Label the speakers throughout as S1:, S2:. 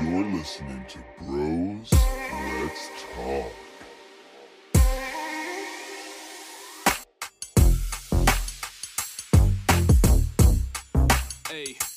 S1: You're listening to Bros Let's Talk.
S2: Hey.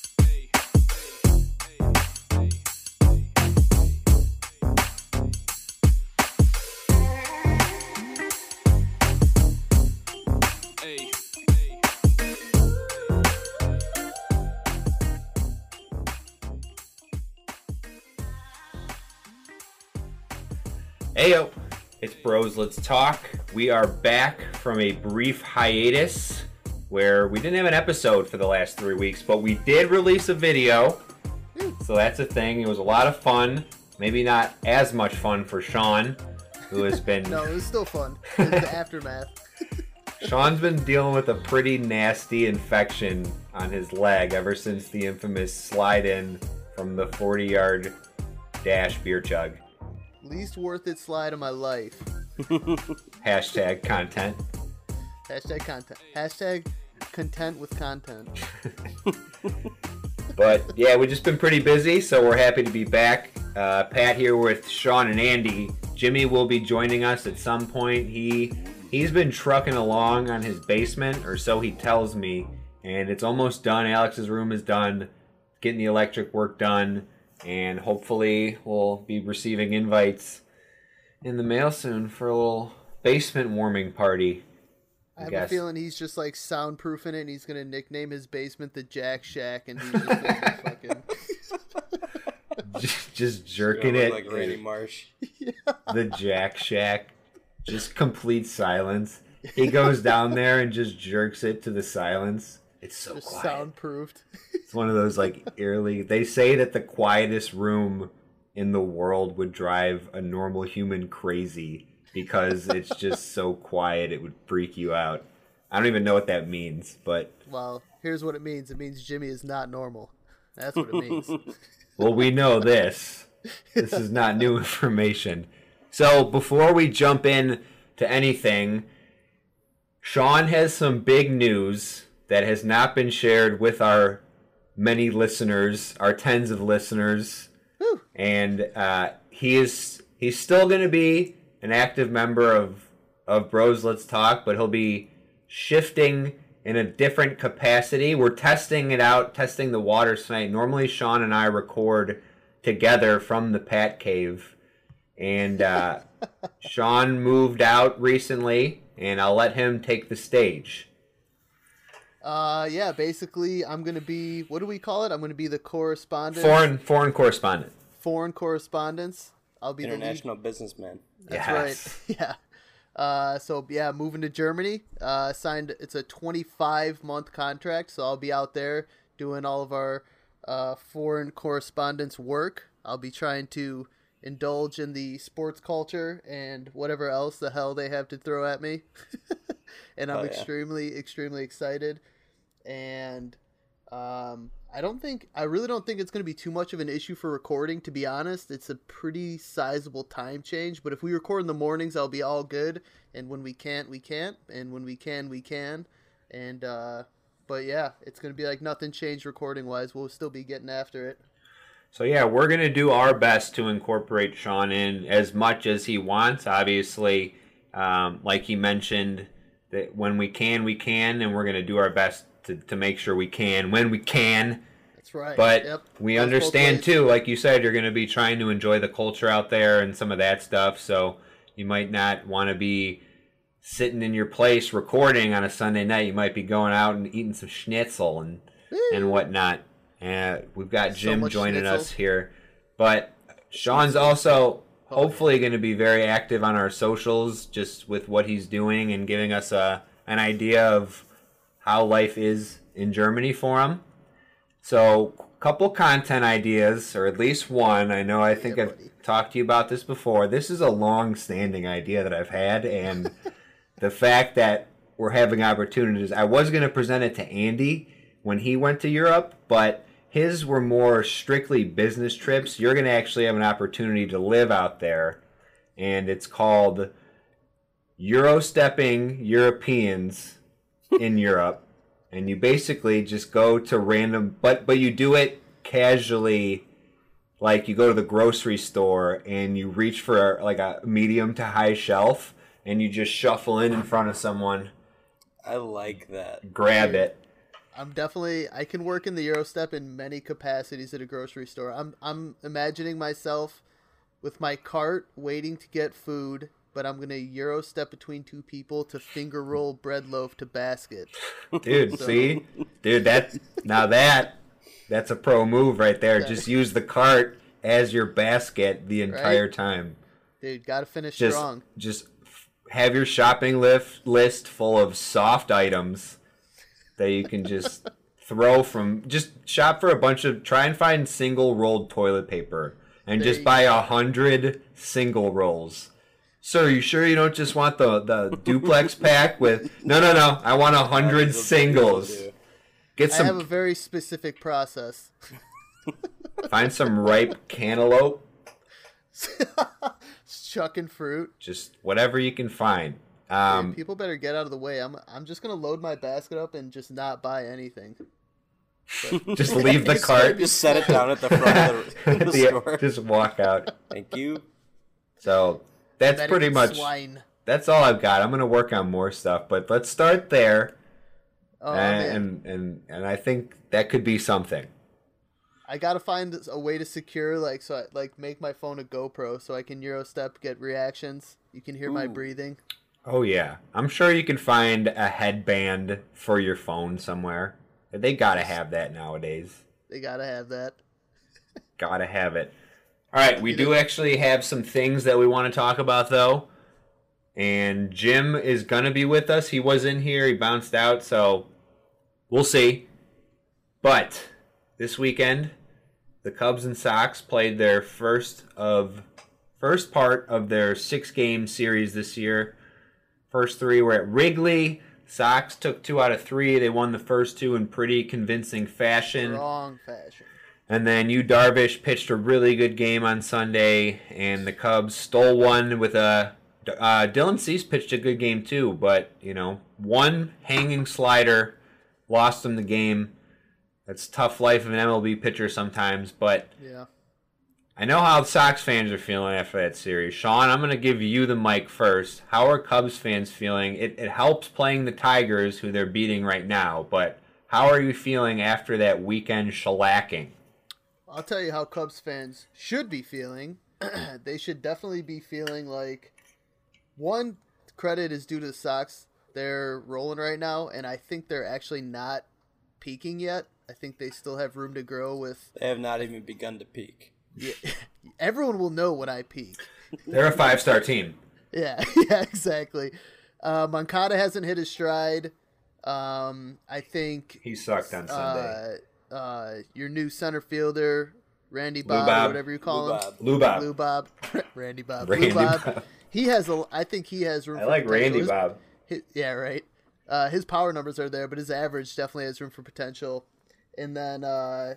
S3: Bros Let's Talk. We are back from a brief hiatus where we didn't have an episode for the last three weeks, but we did release a video. So that's a thing. It was a lot of fun. Maybe not as much fun for Sean, who has been.
S4: No, it was still fun. It the aftermath.
S3: Sean's been dealing with a pretty nasty infection on his leg ever since the infamous slide in from the 40 yard dash beer chug.
S4: Least worth it slide of my life.
S3: Hashtag content.
S4: Hashtag content. Hashtag content with content.
S3: But yeah, we've just been pretty busy, so we're happy to be back. Uh, Pat here with Sean and Andy. Jimmy will be joining us at some point. He he's been trucking along on his basement, or so he tells me, and it's almost done. Alex's room is done, getting the electric work done, and hopefully we'll be receiving invites in the mail soon for a little basement warming party.
S4: I have
S3: guess.
S4: a feeling he's just like soundproofing it and he's gonna nickname his basement the Jack Shack and he's just gonna fucking
S3: just jerking it.
S5: like Randy Marsh.
S3: the Jack Shack. Just complete silence. He goes down there and just jerks it to the silence. It's so
S4: just
S3: quiet.
S4: soundproofed.
S3: It's one of those like eerily. They say that the quietest room in the world would drive a normal human crazy because it's just so quiet it would freak you out. I don't even know what that means, but
S4: Well, here's what it means. It means Jimmy is not normal. That's what it means.
S3: Well, we know this. This is not new information. So, before we jump in to anything, Sean has some big news that has not been shared with our many listeners, our tens of listeners,
S4: Whew.
S3: and uh, he is he's still going to be an active member of of Bros Let's Talk, but he'll be shifting in a different capacity. We're testing it out, testing the waters tonight. Normally, Sean and I record together from the Pat Cave, and uh, Sean moved out recently, and I'll let him take the stage.
S4: Uh, yeah, basically, I'm gonna be. What do we call it? I'm gonna be the correspondent.
S3: Foreign foreign correspondent.
S4: foreign correspondence. I'll be the
S5: International businessman.
S4: That's
S3: Yes.
S4: right. Yeah. Uh, so yeah, moving to Germany. Uh, signed. It's a 25 month contract, so I'll be out there doing all of our uh, foreign correspondence work. I'll be trying to indulge in the sports culture and whatever else the hell they have to throw at me. and I'm
S5: Oh, yeah.
S4: extremely, extremely excited. And um, I don't think I really don't think it's going to be too much of an issue for recording. To be honest, it's a pretty sizable time change. But if we record in the mornings, I'll be all good. And when we can't, we can't. And when we can, we can. And uh, but yeah, it's going to be like nothing changed recording wise. We'll still be getting after it.
S3: So yeah, we're gonna do our best to incorporate Sean in as much as he wants. Obviously, um, like he mentioned, that when we can, we can, and we're gonna do our best to, to make sure we can when we can.
S4: That's right.
S3: But
S4: Yep.
S3: we understand too, like you said, you're gonna be trying to enjoy the culture out there and some of that stuff. So you might not want to be sitting in your place recording on a Sunday night. You might be going out and eating some schnitzel and and whatnot. Uh, we've got
S4: So
S3: Jim
S4: much
S3: joining
S4: schnitzel.
S3: us here, but Sean's also hopefully going to be very active on our socials, just with what he's doing and giving us a an idea of how life is in Germany for him. So, a couple content ideas, or at least one. I know I think
S4: Yeah,
S3: I've talked to you about this before. This is a long-standing idea that I've had, and the fact that we're having opportunities. I was going to present it to Andy when he went to Europe, but his were more strictly business trips. You're going to actually have an opportunity to live out there, and it's called Eurostepping Europeans in Europe. And you basically just go to random, but but you do it casually like you go to the grocery store and you reach for like a medium to high shelf and you just shuffle in in front of someone,
S5: I like that.
S3: grab it.
S4: I'm definitely I can work in the Euro step in many capacities at a grocery store. I'm I'm imagining myself with my cart waiting to get food, but I'm gonna Euro step between two people to finger roll bread loaf to basket.
S3: Dude,
S4: So-
S3: see? Dude, that now that that's a pro move right there.
S4: Yeah.
S3: Just use the cart as your basket the entire time.
S4: Dude, gotta finish
S3: Just
S4: strong.
S3: just have your shopping list list full of soft items that you can just throw from just shop for a bunch of try and find single rolled toilet paper and
S4: There
S3: just buy a hundred single rolls. Sir, you sure you don't just want the, the duplex pack with no no no, I want a hundred
S5: That's
S3: singles. Get some
S4: I have a very specific process.
S3: find some ripe cantaloupe,
S4: Chucking fruit.
S3: just whatever you can find.
S4: Dude,
S3: Um
S4: people better get out of the way. I'm I'm just gonna load my basket up and just not buy anything.
S3: just leave the
S4: It's
S3: cart.
S5: Just set it down at the front of the, the
S3: The-
S5: store.
S3: just walk out.
S5: Thank you.
S3: So that's pretty much
S4: swine.
S3: that's all I've got. I'm gonna work on more stuff, but let's start there,
S4: Oh man.
S3: and, and and and I think that could be something.
S4: I gotta find a way to secure like so I like make my phone a GoPro so I can Euro step get reactions. You can hear my breathing.
S3: Oh yeah, I'm sure you can find a headband for your phone somewhere. They gotta have that nowadays.
S4: They gotta have that.
S3: Gotta have it. All right, we do actually have some things that we want to talk about though. And Jim is gonna be with us. He was in here, he bounced out, so we'll see. But this weekend, the Cubs and Sox played their first of first part of their six game series this year. First three were at Wrigley. Sox took two out of three. They won the first two in pretty convincing fashion.
S4: Wrong fashion.
S3: And then Yu Darvish pitched a really good game on Sunday, and the Cubs stole one with a. Uh, Dylan Cease pitched a good game too, but you know, one hanging slider lost him the game. That's tough life of an MLB pitcher sometimes, but
S4: Yeah.
S3: I know how Sox fans are feeling after that series. Sean, I'm going to give you the mic first. How are Cubs fans feeling? It, it helps playing the Tigers, who they're beating right now, but how are you feeling after that weekend shellacking?
S4: I'll tell you how Cubs fans should be feeling. they should definitely be feeling like one credit is due to the Sox. They're rolling right now, and I think they're actually not peaking yet. I think they still have room to grow with.
S5: They have not even begun to peak.
S4: Yeah, everyone will know when I peak.
S3: They're a five star team.
S4: Yeah, yeah, exactly. Uh, Moncada hasn't hit his stride. Um, I think
S3: He sucked on Sunday.
S4: uh, uh, your new center fielder, Randy Bob,
S3: Bob.
S4: or whatever you call him.
S5: Lou
S3: Lou
S5: Bob.
S3: Bob.
S4: Lou Bob, Randy Bob,
S3: Randy
S4: Lou Bob.
S3: Bob.
S4: He has a. I think he has room.
S3: I
S4: for
S3: like
S4: potential.
S3: Randy
S4: His-
S3: Bob.
S4: hi- yeah, right. Uh, his power numbers are there, but his average definitely has room for potential. And then uh,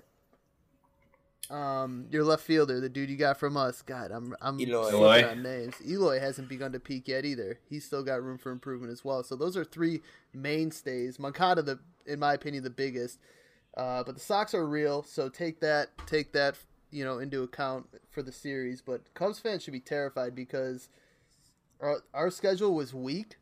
S4: um, your left fielder, the dude you got from us. God, I'm I'm
S5: Eloy.
S3: Eloy.
S4: on names. Eloy hasn't begun to peak yet either. He's still got room for improvement as well. So those are three mainstays. Moncada, the in my opinion, the biggest. Uh, but the socks are real, so take that take that you know into account for the series. But Cubs fans should be terrified because our our schedule was weak.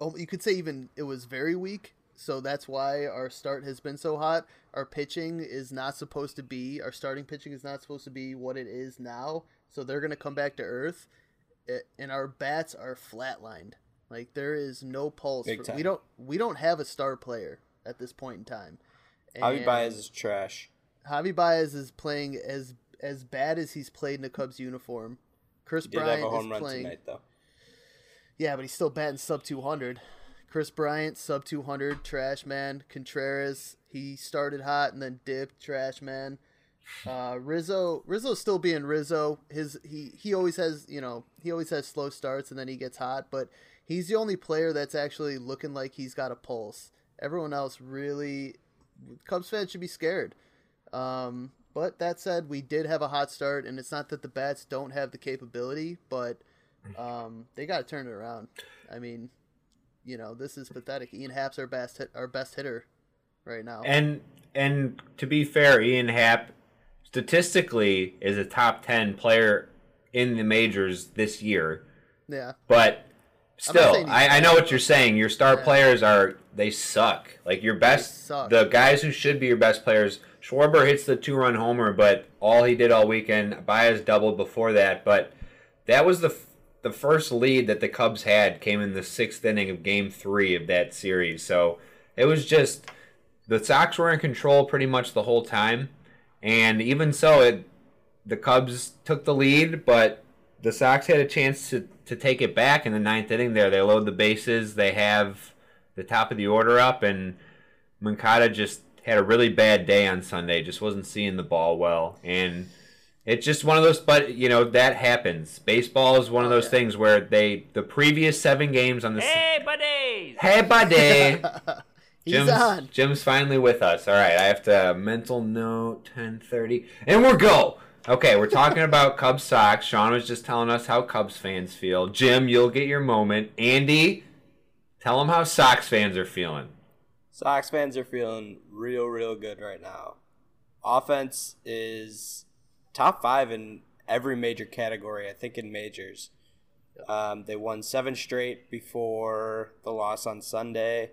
S4: Oh, you could say even it was very weak. So that's why our start has been so hot. Our pitching is not supposed to be our starting pitching is not supposed to be what it is now. So they're gonna come back to earth, It- and our bats are flatlined. Like there is no pulse. For- we don't we don't have a star player at this point in time.
S5: Javi Baez is trash.
S4: Javi Baez is playing as as bad as he's played in a Cubs uniform. Kris
S5: He
S4: Bryant
S5: have a home
S4: is
S5: run
S4: playing.
S5: tonight, though.
S4: Yeah, but he's still batting sub 200. Kris Bryant sub 200, trash man. Contreras he started hot and then dipped, trash man. Uh, Rizzo Rizzo's still being Rizzo. His he he always has you know he always has slow starts and then he gets hot, but he's the only player that's actually looking like he's got a pulse. Everyone else really Cubs fans should be scared. Um, but that said, we did have a hot start, and it's not that the bats don't have the capability, but um, they got to turn it around. I mean, you know, this is pathetic. Ian Happ's our best hit, our best hitter right now.
S3: And and to be fair, Ian Happ statistically is a top 10 player in the majors this year.
S4: Yeah.
S3: But still, I, I know what you're saying. Your star
S4: Yeah.
S3: players are they suck. Like your best, the guys who should be your best players. Schwarber hits the two-run homer, but all he did all weekend. Baez doubled before that, but that was the f- the first lead that the Cubs had came in the sixth inning of Game Three of that series. So it was just the Sox were in control pretty much the whole time, and even so, it the Cubs took the lead, but the Sox had a chance to, to take it back in the ninth inning. There, they load the bases. They have the top of the order up, and Moncada just had a really bad day on Sunday. Just wasn't seeing the ball well, and it's just one of those. But you know that happens. Baseball is one of
S4: Oh,
S3: those
S4: yeah.
S3: things where they the previous seven games on the
S6: Hey, buddies!
S3: hey buddy.
S4: He's
S3: Jim's,
S4: on.
S3: Jim's finally with us. All right, I have to mental note 10:30, and we're go. Okay, we're talking about Cubs Sox. Sean was just telling us how Cubs fans feel. Jim, you'll get your moment. Andy, tell them how Sox fans are feeling.
S5: Sox fans are feeling real, real good right now. Offense is top five in every major category, I think, in majors. Um, they won seven straight before the loss on Sunday.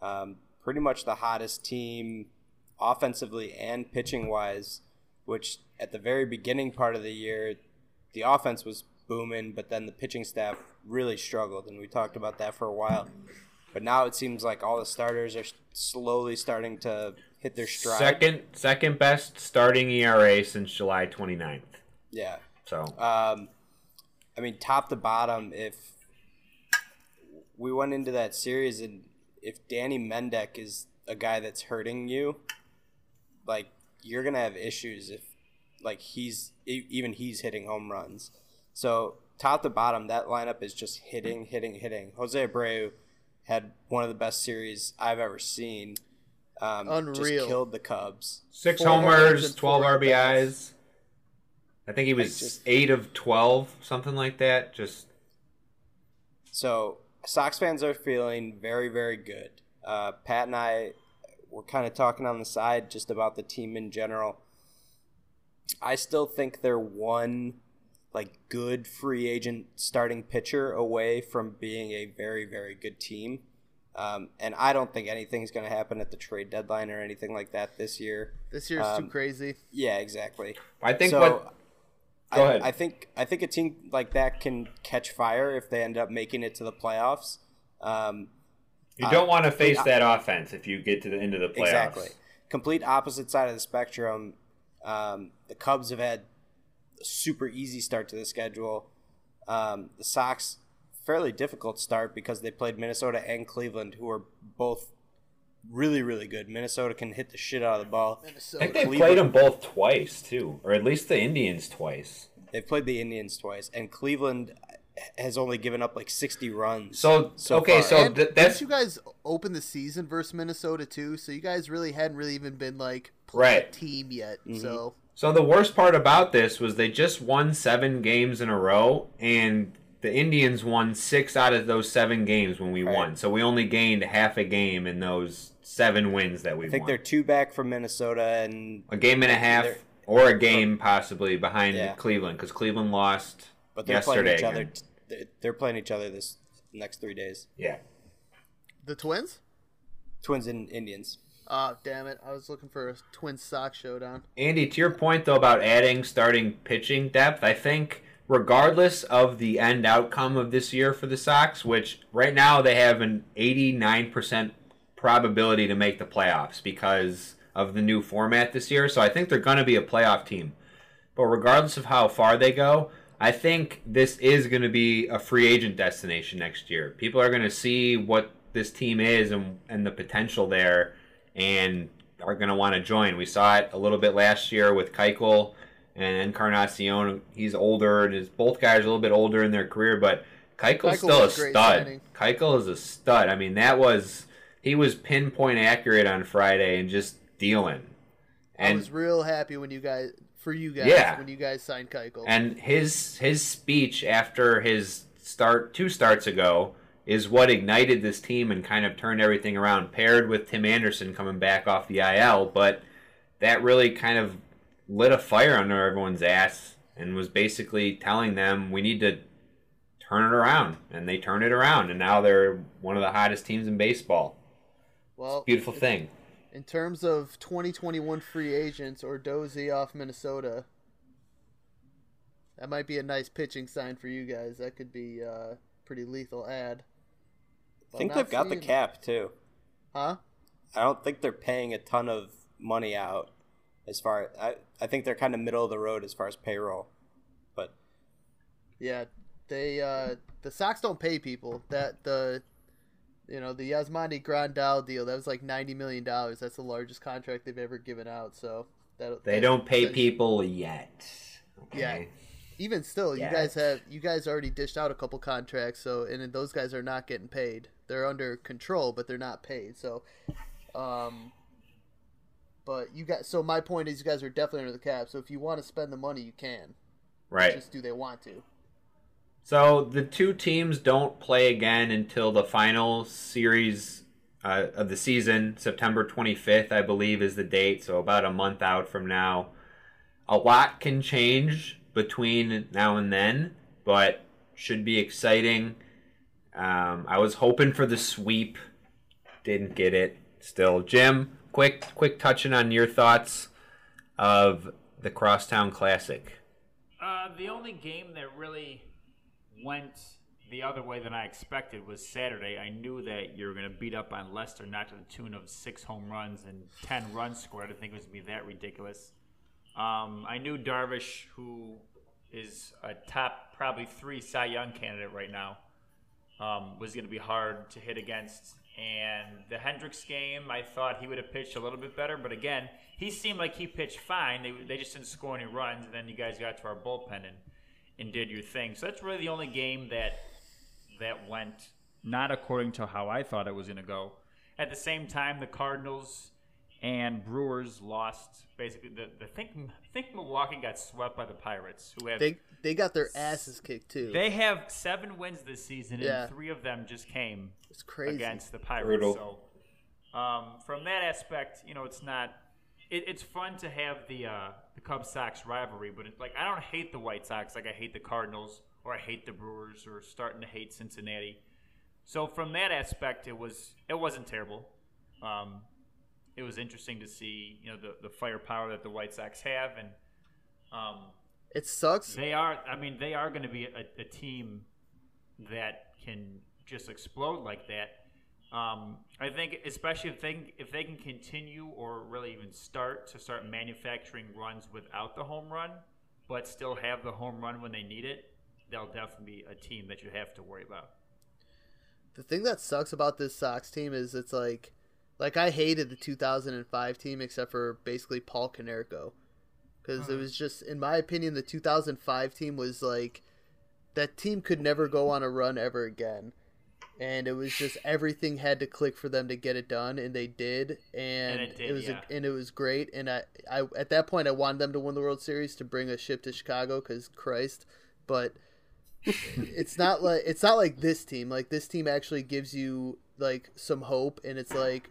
S5: Um, pretty much the hottest team offensively and pitching wise, which at the very beginning part of the year, the offense was booming, but then the pitching staff really struggled, and we talked about that for a while. But now it seems like all the starters are slowly starting to hit their stride.
S3: Second second best starting ERA since July 29th.
S5: Yeah.
S3: So,
S5: Um, I mean, top to bottom, if we went into that series and if Danny Mendick is a guy that's hurting you, like you're gonna have issues if like he's e- even he's hitting home runs. So top to bottom, that lineup is just hitting, hitting, hitting. Jose Abreu had one of the best series I've ever seen. Um, Just
S4: Unreal.
S5: killed the Cubs.
S3: six
S4: Four homers
S3: homers, 12
S4: four at-bats.
S3: RBIs. I think he was
S5: just-
S3: 8 of 12, something like that. Just
S5: So Sox fans are feeling very, very good. Uh, Pat and I were kind of talking on the side just about the team in general. I still think they're one like good free agent starting pitcher away from being a very, very good team. Um, and I don't think anything's going to happen at the trade deadline or anything like that this year.
S4: This year's
S5: Um,
S4: too crazy.
S5: Yeah, exactly.
S3: I think
S5: so,
S3: what Go
S5: I,
S3: ahead.
S5: I think I think a team like that can catch fire if they end up making it to the playoffs. Um,
S3: you don't want to
S5: uh,
S3: face that offense if you get to the end of the playoffs.
S5: Exactly. Complete opposite side of the spectrum. Um, the Cubs have had a super easy start to the schedule. Um, the Sox, fairly difficult start because they played Minnesota and Cleveland, who are both really, really good. Minnesota can hit the shit out of the ball.
S3: I think
S4: Minnesota.
S3: they
S5: Cleveland-
S3: played them both twice too, or at least the Indians twice.
S5: They've played the Indians twice, and Cleveland has only given up like 60 runs.
S3: So,
S5: so
S3: okay,
S5: far.
S3: so
S4: And
S3: th- that's
S4: you guys opened the season versus Minnesota too, so you guys really hadn't really even been like playing
S3: Right.
S4: a team yet.
S5: Mm-hmm.
S4: So
S3: so the worst part about this was they just won seven games in a row, and the Indians won six out of those seven games when we
S5: Right.
S3: won. So we only gained half a game in those seven wins that we
S5: I think
S3: won.
S5: they're two back from Minnesota, and
S3: a game and a half or a game possibly behind
S5: Yeah.
S3: Cleveland because Cleveland lost
S5: but they're
S3: yesterday.
S5: playing each other.
S3: again.
S5: They're- They're playing each other this next three days.
S3: Yeah.
S4: the Twins.
S5: Twins and Indians.
S4: Oh damn it! I was looking for a Twin Sox showdown.
S3: Andy, to your point though about adding starting pitching depth, I think regardless of the end outcome of this year for the Sox, which right now they have an 89% probability to make the playoffs because of the new format this year. So I think they're going to be a playoff team. But regardless of how far they go, I think this is going to be a free agent destination next year. People are going to see what this team is and, and the potential there and are going to want to join. We saw it a little bit last year with Keuchel and Encarnacion. He's older. and his- Both guys are a little bit older in their career, but Keuchel's
S4: Keuchel
S3: still a
S4: was a great
S3: stud.
S4: signing.
S3: Keuchel is a stud. I mean, that was he was pinpoint accurate on Friday and just dealing.
S4: I
S3: And
S4: was real happy when you guys, for you guys,
S3: Yeah.
S4: when you guys signed Keuchel.
S3: and his his speech after his start two starts ago is what ignited this team and kind of turned everything around. Paired with Tim Anderson coming back off the IL, but that really kind of lit a fire under everyone's ass and was basically telling them we need to turn it around, and they turned it around, and now they're one of the hottest teams in baseball.
S4: Well,
S3: Beautiful thing.
S4: In terms of 2021 free agents Odorizzi off Minnesota, that might be a nice pitching sign for you guys. That could be a pretty lethal ad.
S5: I think they've got the cap too.
S4: Huh?
S5: I don't think they're paying a ton of money out as far I I think they're kind of middle of the road as far as payroll. But
S4: Yeah, they uh the Sox don't pay people. That the you know the Yasmani Grandal deal that was like ninety million dollars. That's the largest contract they've ever given out. So that
S3: They don't pay
S4: that-
S3: people yet. Okay.
S4: Yeah. Even still, you guys have you guys already dished out a couple contracts. So and those guys are not getting paid. They're under control, but they're not paid. So, um. But you guys, so my point is, you guys are definitely under the cap. So if you want to spend the money, you can.
S3: Right.
S4: Just do they want to?
S3: So the two teams don't play again until the final series uh, of the season, September 25th, I believe, is the date. So about a month out from now. A lot can change between now and then, but should be exciting. Um, I was hoping for the sweep, didn't get it. Still, Jim, quick, quick touching on your thoughts of the Crosstown Classic.
S6: Uh, the only game that really went the other way than I expected was Saturday. I knew that you were going to beat up on Lester, not to the tune of six home runs and ten runs scored. I didn't think it was going to be that ridiculous. Um, I knew Darvish, who is a top probably three Cy Young candidate right now, um, was going to be hard to hit against. And the Hendricks game, I thought he would have pitched a little bit better, but again, he seemed like he pitched fine. They, they just didn't score any runs, and then you guys got to our bullpen and, and did your thing. So that's really the only game that that went not according to how I thought it was going to go. At the same time, the Cardinals and Brewers lost. Basically, the, the think think Milwaukee got swept by the Pirates, who have
S4: They they got their asses kicked too.
S6: they have seven wins this season,
S4: Yeah.
S6: and three of them just came
S4: it's crazy.
S6: against the Pirates.
S3: Brutal.
S6: So, um, from that aspect, you know, it's not. It, it's fun to have the uh, the Cubs Sox rivalry, but it, like I don't hate the White Sox like I hate the Cardinals or I hate the Brewers or starting to hate Cincinnati. So from that aspect, it was it wasn't terrible. Um, it was interesting to see you know the the firepower that the White Sox have, and um,
S4: It sucks.
S6: they are. I mean, they are going to be a, a team that can just explode like that. Um, I think, especially if they can, if they can continue or really even start to start manufacturing runs without the home run, but still have the home run when they need it, they'll definitely be a team that you have to worry about.
S4: The thing that sucks about this Sox team is it's like, like I hated the 2005 team except for basically Paul Konerko, because it was just, in my opinion, the 2005 team was like, that team could never go on a run ever again, and it was just everything had to click for them to get it done, and they did, and,
S6: And it did,
S4: was
S6: yeah.
S4: a, and it was great, and I, I at that point I wanted them to win the World Series to bring a ship to Chicago, because Christ, but it's not like it's not like this team. Like this team actually gives you like some hope, and it's like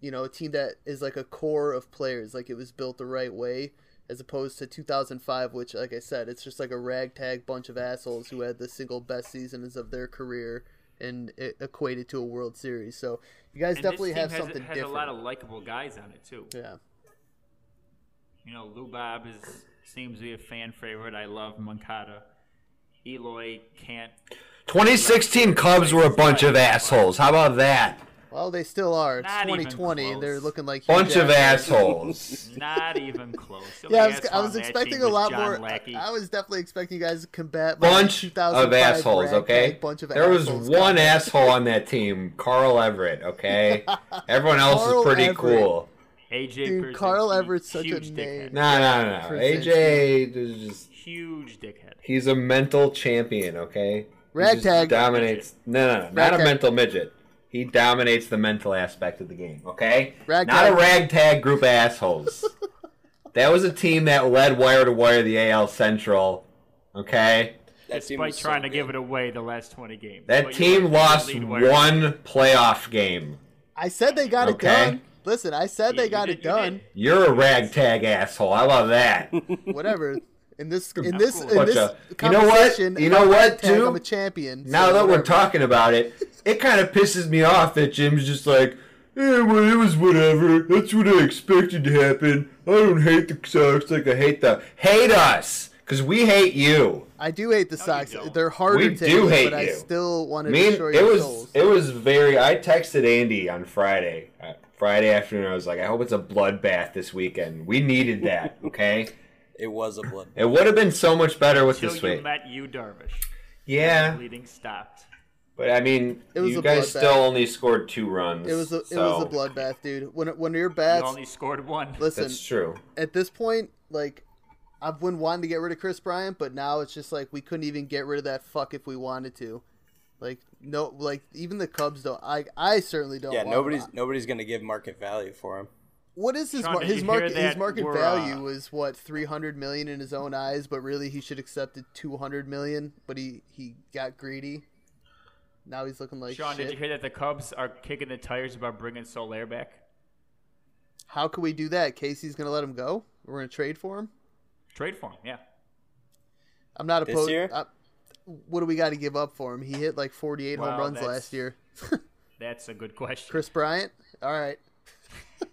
S4: you know a team that is like a core of players. Like it was built the right way, as opposed to 2005, which, like I said, it's just like a ragtag bunch of assholes who had the single best seasons of their career, and it equated to a World Series. So you guys
S6: And
S4: definitely
S6: this team
S4: have
S6: has,
S4: something
S6: has
S4: different.
S6: a lot of likable guys on it too.
S4: yeah.
S6: You know, Lou Bob is seems to be a fan favorite. I love Moncada. Eloy can't
S3: 2016 Cubs were a bunch of assholes. How about that?
S4: Well, they still are. It's
S6: Not
S4: 2020, and they're looking like Hugh
S3: Bunch of assholes.
S6: not even close. The
S4: Yeah, I was, I was expecting a lot more.
S6: Lackey.
S4: I was definitely expecting you guys to combat my
S3: Bunch of assholes,
S4: ragtag
S3: okay?
S4: Bunch of
S3: There was
S4: assholes
S3: one
S4: comment.
S3: asshole on that team, Carl Everett, okay? Everyone else is pretty
S4: Everett.
S3: cool.
S6: AJ
S4: Dude,
S6: Pearson,
S4: Carl Everett's such a
S6: huge
S4: name.
S6: dickhead.
S3: No, no, no.
S4: Krasinski.
S3: AJ is just
S6: Huge dickhead.
S3: he's a mental champion, okay? He just
S4: Ragtag.
S3: dominates. No, no, no, not a mental midget. He dominates the mental aspect of the game, okay?
S4: Ragtag.
S3: Not a ragtag group of assholes. that was a team that led wire to wire the AL Central, okay?
S5: that team
S6: Despite
S5: was so
S6: trying to give it away the last 20 games.
S3: That
S6: But
S3: team lost one playoff game.
S4: I said they got
S3: Okay.
S4: it done. Listen, I said
S6: Yeah,
S4: they got
S6: did-
S4: it done.
S6: did.
S3: You're a ragtag asshole. I love that.
S4: Whatever. In this, in this,
S6: cool.
S4: in
S3: Bunch
S4: this
S3: of- you know what?
S4: conversation,
S3: You know
S4: I'm
S3: what,
S4: tag,
S3: too?
S4: I'm a champion.
S3: now
S4: so
S3: that we're talking about it, it kind of pisses me off that Jim's just like, eh, well, it was whatever. That's what I expected to happen. I don't hate the Sox like I hate the hate us because we hate you.
S4: I do hate the
S6: you
S4: Sox.
S6: don't.
S4: They're harder
S3: We
S4: to
S3: do
S4: hate,
S3: hate
S4: but I
S3: you.
S4: still want to
S3: Me and,
S4: destroy
S3: it
S4: your
S3: was
S4: souls.
S3: it was very. I texted Andy on Friday. Uh, Friday afternoon, I was like, I hope it's a bloodbath this weekend. We needed that. Okay,
S5: It was a blood.
S3: it would have been so much better with
S6: Until
S3: this
S6: you
S3: week.
S6: met you, Darvish.
S3: Yeah,
S6: The bleeding stopped.
S3: but I mean,
S4: It was
S3: you guys
S4: bloodbath.
S3: still only scored two runs.
S4: It was a, it was a bloodbath, dude. When when your
S6: You
S4: bats,
S6: only scored one.
S4: listen,
S3: That's true.
S4: at this point, like I've been wanting to get rid of Kris Bryant, but now it's just like we couldn't even get rid of that fuck if we wanted to. Like no, like even the Cubs don't. I I certainly don't.
S5: Yeah,
S4: want
S5: nobody's
S4: him.
S5: nobody's gonna give market value for him.
S4: What is his
S6: Sean,
S4: mar- his market his market value
S6: uh,
S4: was what three hundred million in his own eyes, but really he should accepted two hundred million. But he he got greedy. Now he's looking like
S6: Sean,
S4: shit.
S6: did you hear that the Cubs are kicking the tires about bringing Soler back?
S4: How can we do that? Casey's gonna let him go. We're gonna trade for him.
S6: Trade for him, yeah.
S4: I'm not opposed.
S5: This
S4: opposed.
S5: year?
S4: I- what do we got to give up for him? He hit like 48 home runs last year.
S6: That's a good question.
S4: Kris Bryant. All right.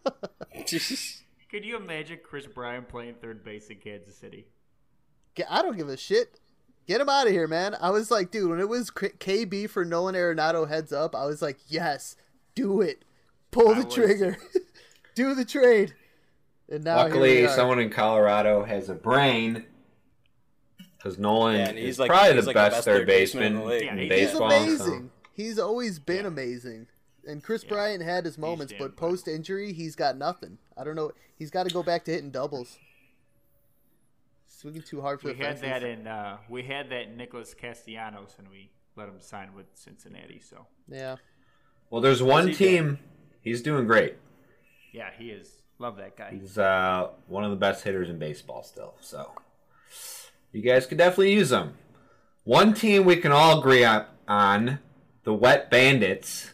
S6: Could you imagine Kris Bryant playing third base in Kansas City?
S4: I don't give a shit. Get him out of here, man. I was like, dude, when it was KB for Nolan Arenado heads up, I was like, yes, do it. Pull the trigger. do the trade. And now
S3: Luckily, someone in Colorado has a brain. Because Nolan
S5: Yeah, he's
S3: is
S5: like-
S3: probably
S5: he's
S3: the
S5: like the
S3: best,
S5: best
S3: third
S5: third baseman in the league.
S6: Yeah,
S3: in
S6: he's
S4: He's
S3: baseball. so-
S4: amazing. He's always been amazing. And Kris
S6: Yeah.
S4: Bryant had his moments, but post injury, he's got nothing. I don't know. He's got to go back to hitting doubles. Swinging too hard for
S6: We
S4: the
S6: had
S4: fences.
S6: that in uh, we had that in Nicholas Castellanos and we let him sign with Cincinnati, so
S4: Yeah.
S3: Well, there's one
S5: he
S3: team. He's doing great.
S6: yeah, he is. Love that guy.
S3: He's uh, one of the best hitters in baseball still. So you guys could definitely use him. One team we can all agree on, on the Wet Bandits.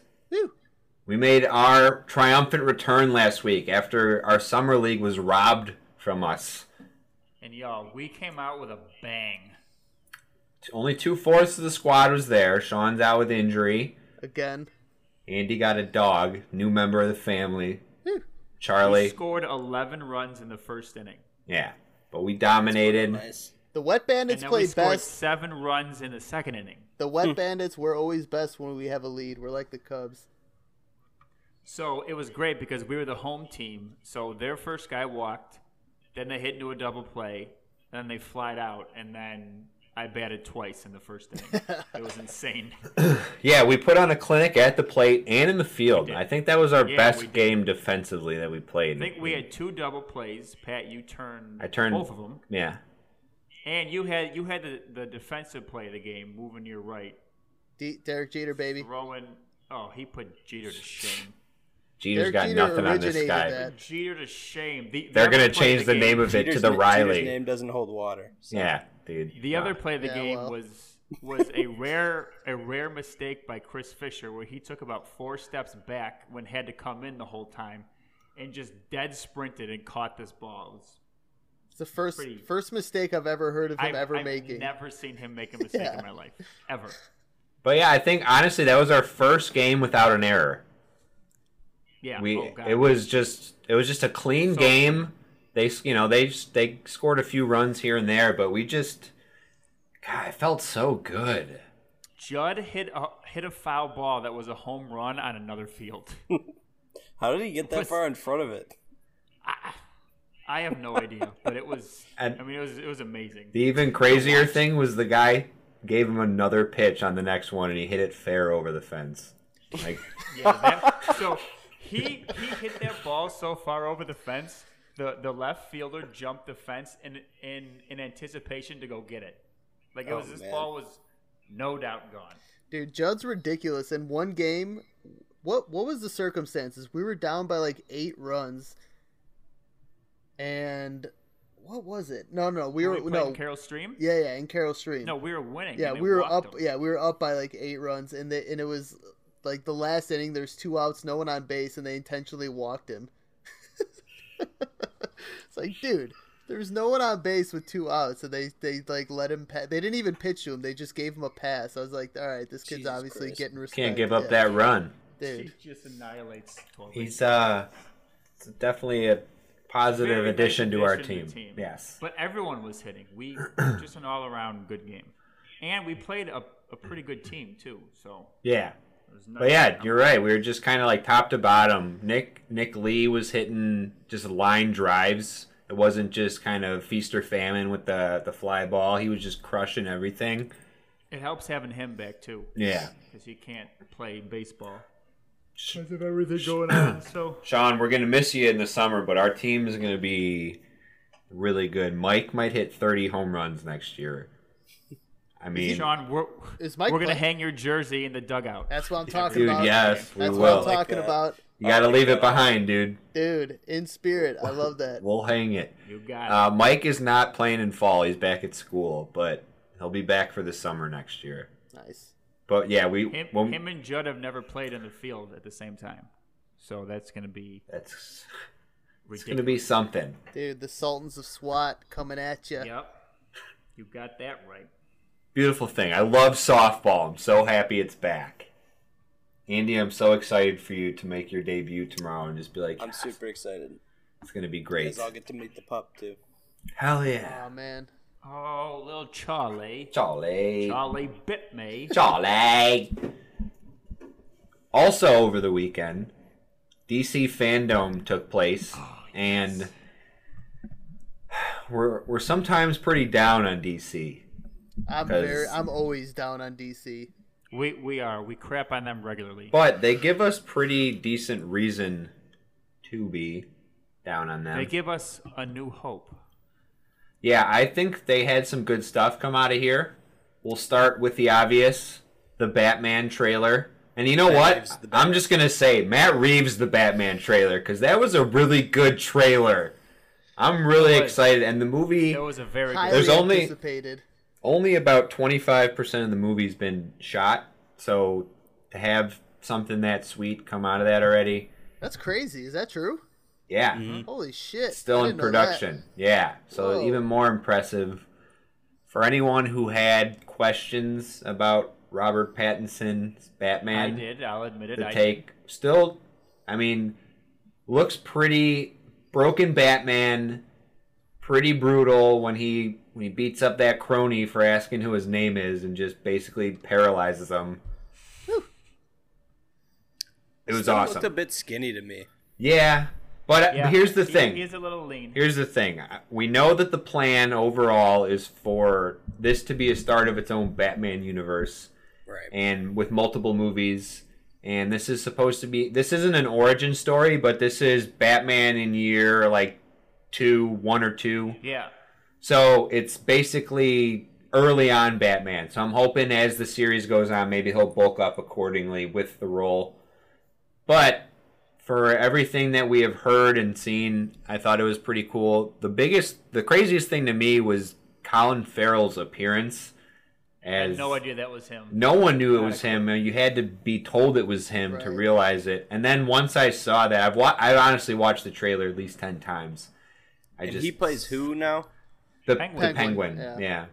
S4: Whew.
S3: We made our triumphant return last week after our summer league was robbed from us.
S6: And y'all, we came out with a bang.
S3: Only two fourths of the squad was there. Sean's out with injury.
S4: Again.
S3: Andy got a dog, new member of the family.
S4: Whew.
S6: We
S3: Charlie,
S6: scored 11 runs in the first inning.
S3: yeah, but we dominated.
S5: nice.
S4: The Wet
S6: And
S4: Bandits
S6: then we
S4: played
S6: scored
S4: best.
S6: seven runs in the second inning.
S4: The
S3: Hmm.
S4: Wet Bandits were always best when we have a lead. We're like the Cubs.
S6: So it was great because we were the home team. So their first guy walked, then they hit into a double play, then they flied out, and then I batted twice in the first inning. it was insane.
S3: Yeah, we put on a clinic at the plate and in the field. I think that was our
S6: Yeah,
S3: best game defensively that we played.
S6: I think we had two double plays. Pat, you turned,
S3: I turned
S6: both of them,
S3: Yeah,
S6: and you had you had the, the defensive play of the game, moving to your right,
S4: D- Derek Jeter, baby.
S6: throwing. Oh, he put Jeter to shame.
S3: Jeter's
S4: Derek
S3: got
S4: Jeter
S3: nothing on this
S4: originated
S3: guy.
S4: that.
S6: Jeter to shame. The, the
S3: They're
S6: other
S3: gonna
S6: play of
S3: change the,
S6: game-
S3: name of it to the
S5: na-
S3: Riley.
S5: Jeter's name doesn't hold water. so-
S3: Yeah, dude.
S6: The other play of the
S4: Yeah,
S6: game
S4: well.
S6: was was a rare a rare mistake by Chris Fisher where he took about four steps back when had to come in the whole time and just dead sprinted and caught this ball. It was-
S4: It's the first
S6: Pretty-
S4: first mistake I've ever heard of him
S6: I've,
S4: ever
S6: I've
S4: making.
S6: never seen him make a mistake
S4: Yeah.
S6: in my life ever.
S3: But yeah, I think honestly that was our first game without an error.
S6: Yeah,
S3: We
S6: oh, God.
S3: it was just it was just a clean
S6: So-
S3: game. They you know they they scored a few runs here and there, but we just God, it felt so good.
S6: Judd hit a hit a foul ball that was a home run on another field.
S5: How did he get that
S6: Was-
S5: far in front of it?
S6: I have no idea, but it was.
S3: And-
S6: I mean, it was it was amazing.
S3: The even crazier thing was the guy gave him another pitch on the next one and he hit it fair over the fence. Like
S6: Yeah, that, so he he hit that ball so far over the fence. The the left fielder jumped the fence in in in anticipation to go get it. Like it
S5: Oh,
S6: was this
S5: man.
S6: ball was no doubt gone.
S4: Dude, Judd's ridiculous. In one game, what what was the circumstances? We were down by like eight runs, and what was it? No, no, we were
S6: we
S4: no,
S6: in Carol Stream.
S4: yeah, yeah, in Carol Stream.
S6: No, we were winning.
S4: yeah, we were up.
S6: them.
S4: Yeah, we were up by like eight runs, and the, and it was like the last inning, there's two outs, no one on base, and they intentionally walked him. it's like, dude, there's no one on base with two outs, and they they like let him. Pa- they didn't even pitch to him; they just gave him a pass. I was like, all right, this kid's
S5: Jesus
S4: obviously
S5: Christ.
S4: getting respect.
S3: Can't give up
S4: Yeah.
S3: that run.
S4: dude.
S6: He just annihilates Torrey.
S3: He's uh, definitely a positive
S6: Very
S3: addition to our
S6: addition
S3: team.
S6: to the
S3: Yes.
S6: But everyone was hitting. We just an all-around good game, and we played a, a pretty good team too. So
S3: Yeah.
S6: It was
S3: But yeah, you're right. We were just kind of like top to bottom. Nick Nick Lee was hitting just line drives. It wasn't just kind of feast or famine with the the fly ball. He was just crushing everything.
S6: It helps having him back too,
S3: Yeah.
S6: because he can't play baseball. Because of everything going on. So
S3: Sean, we're gonna miss you in the summer, but our team is gonna be really good. Mike might hit 30 home runs next year. I mean,
S6: Sean, we're
S4: Is Mike
S6: we're gonna hang your jersey in the dugout.
S4: That's what I'm talking
S3: dude,
S4: about.
S3: yes, we
S4: That's
S3: will.
S4: what I'm talking
S5: that.
S4: about,
S3: you gotta
S5: I like
S3: leave it behind, dude.
S4: dude. In spirit, I love that.
S3: We'll hang it.
S6: You got
S3: Uh, Mike is not playing in fall. He's back at school, but he'll be back for the summer next year.
S4: Nice.
S3: But yeah, we.
S6: Him,
S3: when-
S6: him and Judd have never played in the field at the same time, so that's gonna be
S3: that's it's gonna be something.
S4: Dude, the Sultans of SWAT coming at you.
S6: Yep, you got that right.
S3: Beautiful thing. I love softball. I'm so happy it's back. Andy, I'm so excited for you to make your debut tomorrow and just be like,
S5: I'm super excited
S3: it's gonna be great.
S5: because I'll get to meet the pup too.
S3: Hell yeah,
S4: Oh man.
S6: Oh, little Charlie.
S3: Charlie.
S6: Charlie bit me.
S3: Charlie. Also, over the weekend, DC FanDome took place,
S6: Oh,
S3: and we're we're sometimes pretty down on DC.
S4: I'm
S3: 'Cause-
S4: very. I'm always down on DC.
S6: We we are we crap on them regularly.
S3: But they give us pretty decent reason to be down on them.
S6: They give us a new hope.
S3: yeah, I think they had some good stuff come out of here. We'll start with the obvious, the Batman trailer. And you know
S5: Matt
S3: what? I'm just going to say Matt Reeves the Batman trailer cuz that was a really good trailer. I'm really excited and the movie
S6: That was a very
S4: Highly
S6: good.
S3: There's only-
S4: anticipated.
S3: Only about 25% of the movie's been shot. So to have something that sweet come out of that already,
S4: That's crazy. Is that true?
S3: yeah. Mm-hmm.
S4: Holy shit!
S3: Still in
S4: didn't know that.
S3: production. Yeah. So
S4: Whoa.
S3: even more impressive. For anyone who had questions about Robert Pattinson's Batman, I
S6: did. I'll admit it.
S3: the
S6: I
S3: take still, I mean, looks pretty broken. Batman, pretty brutal when he when he beats up that crony for asking who his name is and just basically paralyzes him. It was
S5: Still
S3: awesome.
S5: Looked a bit skinny to me.
S3: Yeah, but
S6: Yeah,
S3: here's the
S6: he-
S3: thing.
S6: He's a little lean.
S3: Here's the thing. We know that the plan overall is for this to be a start of its own Batman universe
S5: Right.
S3: and with multiple movies. And this is supposed to be this isn't an origin story, but this is Batman in year like two, one or two.
S6: Yeah.
S3: So it's basically early on Batman. So I'm hoping as the series goes on, maybe he'll bulk up accordingly with the role. But for everything that we have heard and seen, I thought it was pretty cool. The biggest, the craziest thing to me was Colin Farrell's appearance.
S6: I had
S3: As
S6: no idea that was him.
S3: no one knew it was
S6: Kinda
S3: him. You had to be told it was him to realize it. And then once I saw that, I've wa- I honestly watched the trailer at least ten times. I
S5: And
S3: just
S5: he plays who now?
S3: The
S6: Penguin.
S3: the penguin.
S4: Penguin,
S3: Yeah.
S4: yeah.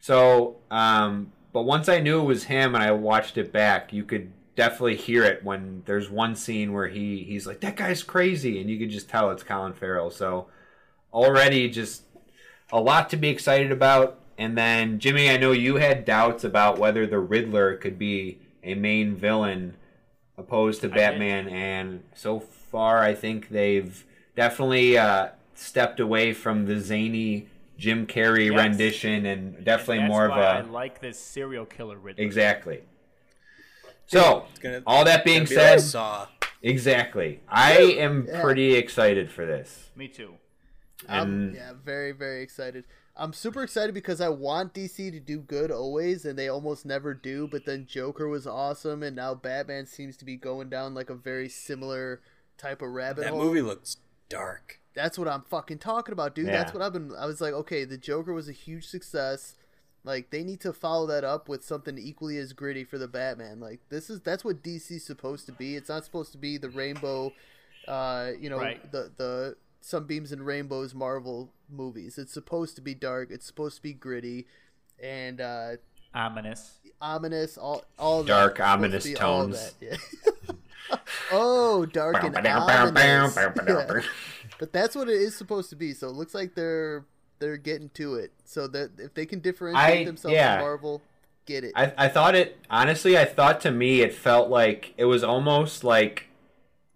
S3: So, um, but once I knew it was him and I watched it back, you could definitely hear it when there's one scene where he he's like that guy's crazy, and you could just tell it's Colin Farrell. So already just a lot to be excited about. And then Jimmy, I know you had doubts about whether the Riddler could be a main villain opposed to. Batman, and so far I think they've definitely uh, stepped away from the zany Jim Carrey
S6: Yes.
S3: rendition, and definitely
S6: That's
S3: more of
S6: why
S3: a
S6: I like this serial killer Riddler.
S3: exactly. So
S5: gonna-
S3: all that being
S5: Gonna be like
S3: said,
S5: Saw.
S3: exactly, I am
S4: Yeah.
S3: pretty excited for this.
S6: Me too.
S4: I'm
S3: um,
S4: yeah, very very excited. I'm super excited because I want DC to do good always, and they almost never do. But then Joker was awesome, and now Batman seems to be going down like a very similar type of rabbit
S5: That
S4: hole.
S5: That movie looks dark.
S4: That's what I'm fucking talking about, dude.
S3: Yeah.
S4: That's what I've been. I was like, okay, the Joker was a huge success. Like they need to follow that up with something equally as gritty for the Batman. Like this is that's what DC's supposed to be. It's not supposed to be the rainbow, uh, you know,
S6: Right.
S4: the the sunbeams and rainbows Marvel movies. It's supposed to be dark. It's supposed to be gritty, and uh,
S6: Ominous.
S4: ominous. All all.
S3: Dark,
S4: to
S3: ominous tones.
S4: yeah. oh, dark and ominous. Yeah. But that's what it is supposed to be. So it looks like they're they're getting to it. So that if they can differentiate
S3: I-
S4: themselves
S3: yeah.
S4: from Marvel, get it.
S3: I, I thought it honestly. I thought to me it felt like it was almost like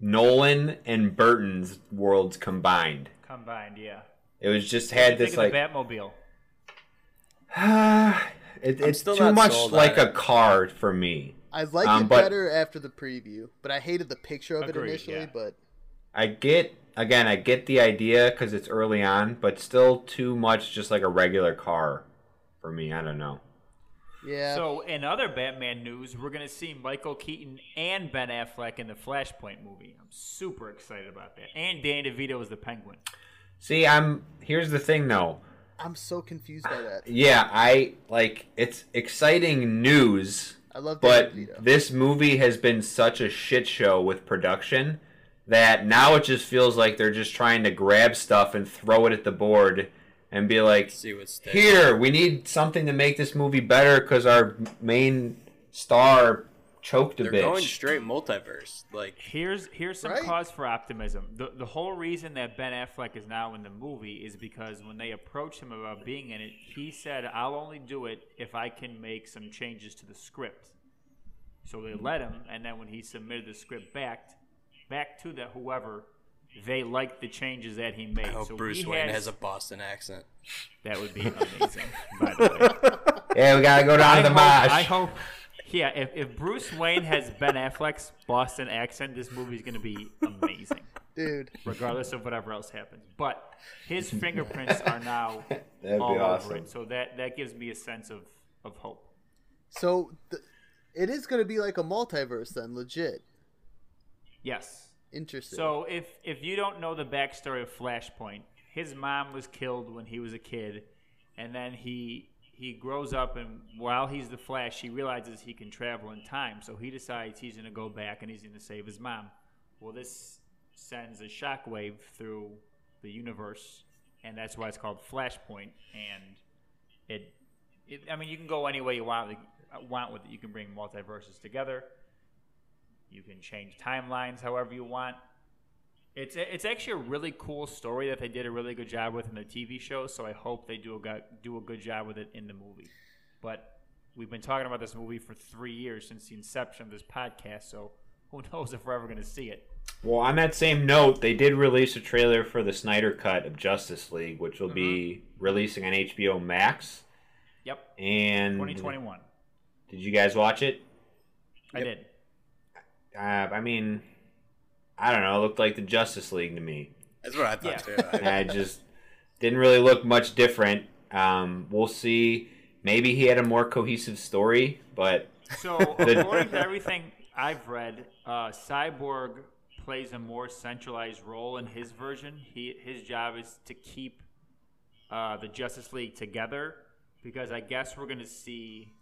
S3: Nolan and Burton's worlds combined.
S6: Combined, yeah.
S3: It was just
S6: What do you
S3: had this like
S6: the Batmobile.
S3: it, it's
S5: still
S3: too much like a
S5: it.
S3: car for me.
S4: I liked
S3: Um,
S4: it
S3: but-
S4: better after the preview, but I hated the picture of
S6: Agreed,
S4: it initially.
S6: yeah.
S4: But
S3: I get again, I get the idea because it's early on, but still too much just like a regular car for me. I don't know.
S4: yeah,
S6: So, in other Batman news, we're going to see Michael Keaton and Ben Affleck in the Flashpoint movie. I'm super excited about that. And Danny DeVito is the Penguin.
S3: See, I'm here's the thing though.
S4: I'm so confused by that.
S3: Yeah, I like it's exciting news.
S4: I love
S3: But
S4: DeVito.
S3: this movie has been such a shit show with production that now it just feels like they're just trying to grab stuff and throw it at the board and be like,
S5: See what sticks.
S3: "Here, we need something to make this movie better because our main star choked a bit.
S5: They're
S3: bitch."
S5: going straight multiverse. Like
S6: Here's here's some
S4: Right.
S6: cause for optimism. The the whole reason that Ben Affleck is now in the movie is because when they approached him about being in it, he said, "I'll only do it if I can make some changes to the script." So they let him, and then when he submitted the script back back to the whoever, they liked the changes that he made.
S5: I hope
S6: so
S5: Bruce Wayne
S6: has,
S5: has a Boston accent.
S6: that would be amazing. by the way.
S3: yeah, we gotta go down
S6: I
S3: to the
S6: hope,
S3: mosh.
S6: I hope. Yeah, if, if Bruce Wayne has Ben Affleck's Boston accent, this movie's going to be amazing,
S4: Dude,
S6: regardless of whatever else happens. But his fingerprints are now
S3: That'd
S6: all
S3: be
S6: over it, so that that gives me a sense of of hope.
S4: so th- it is going to be like a multiverse then, legit.
S6: Yes.
S4: Interesting.
S6: So if if you don't know the backstory of Flashpoint, his mom was killed when he was a kid, and then he he grows up and while he's the Flash, he realizes he can travel in time. So he decides he's going to go back and he's going to save his mom. Well, this sends a shockwave through the universe, and that's why it's called Flashpoint. And it, it I mean, you can go any way you want want with it. You can bring multiverses together. You can change timelines however you want. It's it's actually a really cool story that they did a really good job with in the TV show. So I hope they do a go- do a good job with it in the movie. But we've been talking about this movie for three years since the inception of this podcast. So who knows if we're ever going to see it?
S3: Well, on that same note, they did release a trailer for the Snyder Cut of Justice League, which will be mm-hmm. releasing on HBO Max.
S6: Yep,
S3: And
S6: 2021.
S3: Did you guys watch it?
S6: I did.
S3: Uh, I mean, I don't know. It looked like the Justice League to me.
S5: That's what I thought too.
S3: I just didn't really look much different. Um, we'll see. Maybe he had a more cohesive story, but
S6: So according to everything I've read, uh, Cyborg plays a more centralized role in his version. He his job is to keep uh, the Justice League together because I guess we're going to see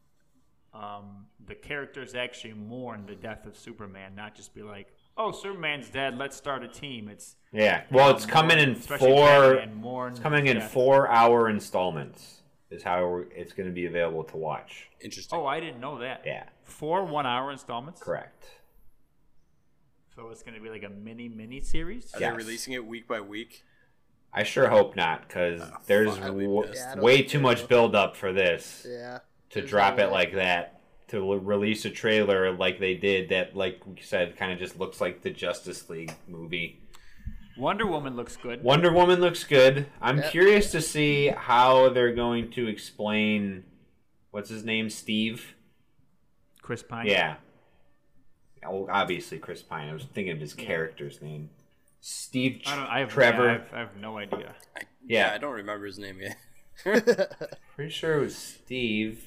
S6: um, the characters actually mourn the death of Superman, not just be like, "Oh, Superman's dead. Let's start a team." It's
S3: yeah. Well, it's
S6: um,
S3: coming in four.
S6: Mourn
S3: It's coming in four-hour installments. Is how it's going to be available to watch.
S5: Interesting.
S6: Oh, I didn't know that.
S3: Yeah,
S6: Four one-hour installments.
S3: correct.
S6: So it's going to be like a mini mini series.
S5: Are
S3: yes.
S5: they releasing it week by week?
S3: I sure hope not, because
S5: Oh,
S3: there's
S5: fuck,
S3: w-
S4: Yeah,
S3: way too much build-up for this.
S4: yeah.
S3: To drop it like that to l- release a trailer like they did that like we said kind of just looks like the justice league movie
S6: Wonder Woman looks good.
S3: wonder woman looks good i'm
S4: Yep.
S3: curious to see how they're going to explain what's his name steve
S6: Chris Pine.
S3: yeah well, obviously chris pine i was thinking of his character's name steve
S6: I don't. I have,
S3: trevor
S6: yeah, I have, I have no idea.
S5: I,
S3: Yeah.
S5: I don't remember his name yet.
S3: pretty sure it was steve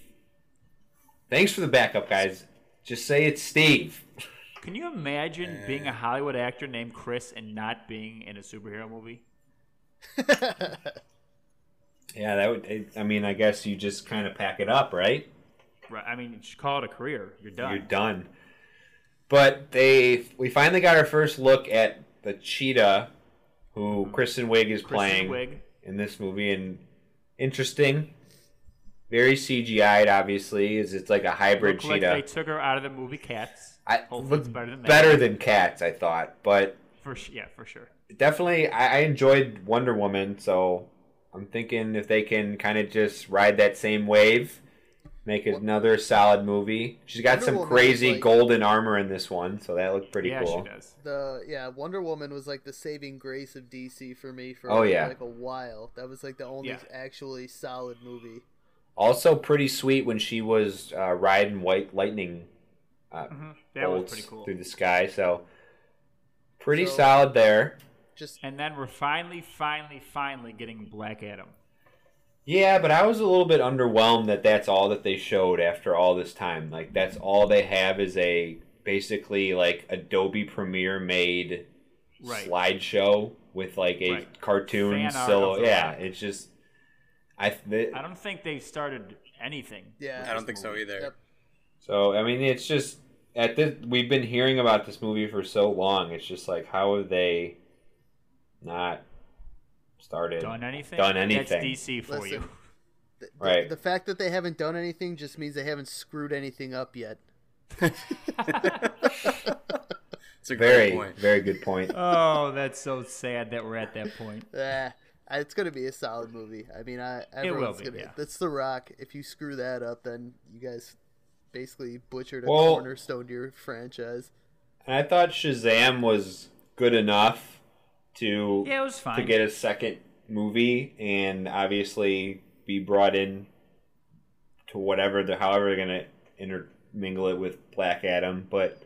S3: thanks for the backup guys just say it's steve
S6: Can you imagine being a Hollywood actor named Chris and not being in a superhero movie?
S3: Yeah, that would it, I mean, I guess you just kind of pack it up, right?
S6: Right. I mean, you should call it a career. You're done.
S3: You're done. But they, we finally got our first look at the cheetah, who mm-hmm. Kristen Wiig is
S6: Kristen
S3: playing
S6: Wiig.
S3: in this movie, and interesting. Very CGI'd, obviously, is it's like a hybrid
S6: Looked like they took her out of the movie Cats.
S3: I
S6: Hopefully it's better than that.
S3: better than cats, I thought, but
S6: For sh- yeah, for sure.
S3: definitely I, I enjoyed Wonder Woman, so I'm thinking if they can kind of just ride that same wave, make another solid movie. She's got
S4: Wonder
S3: some
S4: Woman
S3: crazy
S4: like-
S3: golden armor in this one, so that looked pretty
S6: yeah,
S3: cool.
S6: she does.
S4: The yeah, Wonder Woman was like the saving grace of DC for me for
S3: Oh, yeah.
S4: like a while. That was like the only
S6: Yeah.
S4: actually solid movie.
S3: Also, pretty sweet when she was uh, riding white lightning uh,
S6: Mhm. That was pretty cool.
S3: through the sky. So pretty
S4: So-
S3: solid there.
S4: Just
S6: And then we're finally, finally, finally getting Black Adam.
S3: Yeah, but I was a little bit underwhelmed that that's all that they showed after all this time. Like that's all they have is a basically like Adobe Premiere made
S6: Right.
S3: slideshow with like a
S6: Right.
S3: cartoon
S6: Fan
S3: silhouette. Yeah, it's just I. Th-
S6: I don't think they've started anything.
S4: yeah.
S5: I don't think so either.
S4: Yep.
S3: So I mean, it's just at this. We've been hearing about this movie for so long. It's just like how have they not started?
S6: Done anything?
S3: Done
S6: That's
S3: anything.
S6: DC for
S4: Listen,
S6: you.
S4: The, the-
S3: Right.
S4: The fact that they haven't done anything just means they haven't screwed anything up yet.
S5: It's a
S3: Very,
S5: great point.
S3: very good point.
S6: Oh, that's so sad that we're at that point.
S4: Ah. It's gonna be a solid movie. I mean, I
S6: will
S4: everyone's
S6: be,
S4: gonna.
S6: yeah.
S4: That's The Rock. If you screw that up, then you guys basically butchered a
S3: Well-
S4: cornerstone to your franchise.
S3: And I thought Shazam was good enough to
S6: Yeah, it was fine.
S3: to get a second movie and obviously be brought in to whatever the however they're gonna intermingle it with Black Adam, but